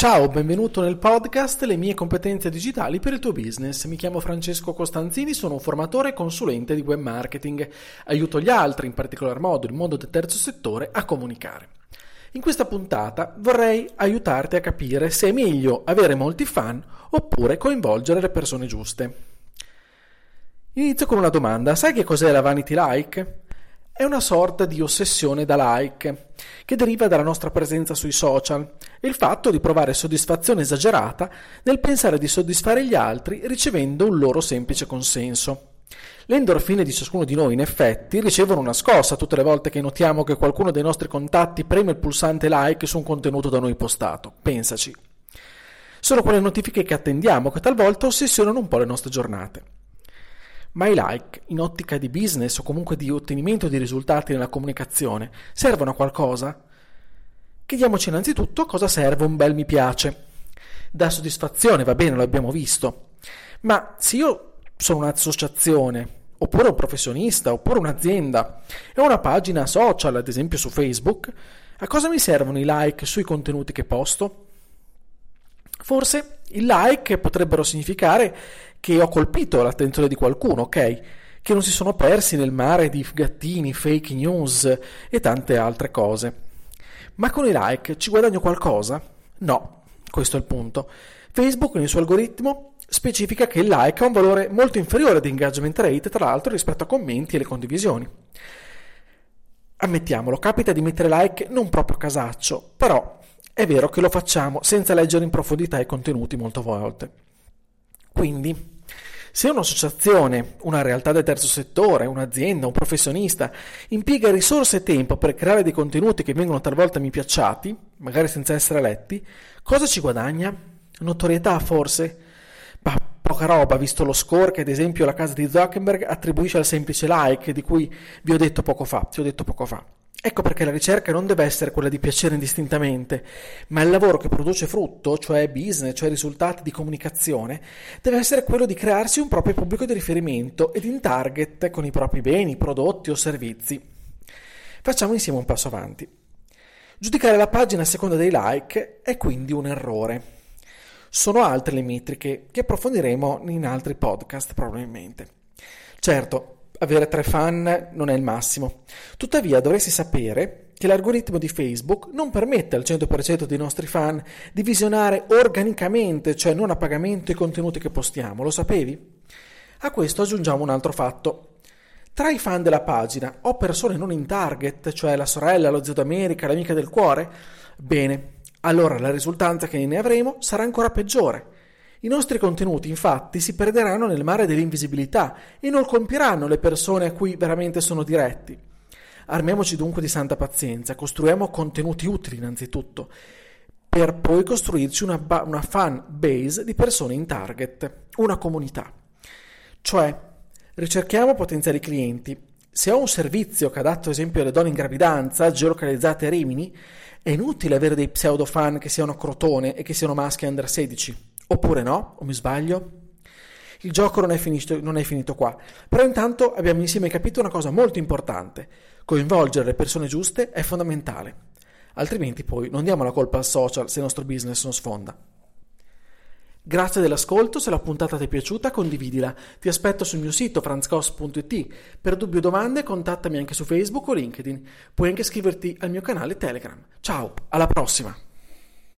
Ciao, benvenuto nel podcast Le mie competenze digitali per il tuo business. Mi chiamo Francesco Costanzini, sono un formatore e consulente di web marketing. Aiuto gli altri, in particolar modo il mondo del terzo settore, a comunicare. In questa puntata vorrei aiutarti a capire se è meglio avere molti fan oppure coinvolgere le persone giuste. Inizio con una domanda. Sai che cos'è la vanity like? È una sorta di ossessione da like che deriva dalla nostra presenza sui social e il fatto di provare soddisfazione esagerata nel pensare di soddisfare gli altri ricevendo un loro semplice consenso. Le endorfine di ciascuno di noi, in effetti, ricevono una scossa tutte le volte che notiamo che qualcuno dei nostri contatti preme il pulsante like su un contenuto da noi postato. Pensaci. Sono quelle notifiche che attendiamo che talvolta ossessionano un po' le nostre giornate. Ma i like, in ottica di business o comunque di ottenimento di risultati nella comunicazione, servono a qualcosa? Chiediamoci innanzitutto a cosa serve un bel mi piace. Da soddisfazione, va bene, lo abbiamo visto. Ma se io sono un'associazione, oppure un professionista, oppure un'azienda, e ho una pagina social, ad esempio su Facebook, a cosa mi servono i like sui contenuti che posto? Forse il like potrebbero significare che ho colpito l'attenzione di qualcuno, ok? Che non si sono persi nel mare di gattini, fake news e tante altre cose. Ma con i like ci guadagno qualcosa? No, questo è il punto. Facebook nel suo algoritmo specifica che il like ha un valore molto inferiore di engagement rate, tra l'altro, rispetto a commenti e le condivisioni. Ammettiamolo, capita di mettere like non proprio a casaccio, però è vero che lo facciamo senza leggere in profondità i contenuti molte volte. Quindi, se un'associazione, una realtà del terzo settore, un'azienda, un professionista impiega risorse e tempo per creare dei contenuti che vengono talvolta mi piacciati, magari senza essere letti, cosa ci guadagna? Notorietà forse? Bah, poca roba, visto lo score che ad esempio la casa di Zuckerberg attribuisce al semplice like di cui vi ho detto poco fa, ti ho detto poco fa. Ecco perché la ricerca non deve essere quella di piacere indistintamente, ma il lavoro che produce frutto, cioè business, cioè risultati di comunicazione, deve essere quello di crearsi un proprio pubblico di riferimento ed in target con i propri beni, prodotti o servizi. Facciamo insieme un passo avanti. Giudicare la pagina a seconda dei like è quindi un errore. Sono altre le metriche che approfondiremo in altri podcast probabilmente. Certo, avere tre fan non è il massimo. Tuttavia dovresti sapere che l'algoritmo di Facebook non permette al 100% dei nostri fan di visionare organicamente, cioè non a pagamento, i contenuti che postiamo. Lo sapevi? A questo aggiungiamo un altro fatto. Tra i fan della pagina ho persone non in target, cioè la sorella, lo zio d'America, l'amica del cuore? Bene, allora la risultanza che ne avremo sarà ancora peggiore i nostri contenuti infatti si perderanno nel mare dell'invisibilità e non colpiranno le persone a cui veramente sono diretti. Armiamoci dunque di santa pazienza, costruiamo contenuti utili innanzitutto, per poi costruirci una, ba- una fan base di persone in target, una comunità. Cioè, ricerchiamo potenziali clienti. Se ho un servizio che adatto ad esempio alle donne in gravidanza, geolocalizzate a Rimini, è inutile avere dei pseudo fan che siano crotone e che siano maschi under 16 Oppure no? O mi sbaglio? Il gioco non è, finito, non è finito qua, però intanto abbiamo insieme capito una cosa molto importante. Coinvolgere le persone giuste è fondamentale. Altrimenti poi non diamo la colpa al social se il nostro business non sfonda. Grazie dell'ascolto, se la puntata ti è piaciuta condividila. Ti aspetto sul mio sito franzcos.it. Per dubbi o domande contattami anche su Facebook o LinkedIn. Puoi anche iscriverti al mio canale Telegram. Ciao, alla prossima!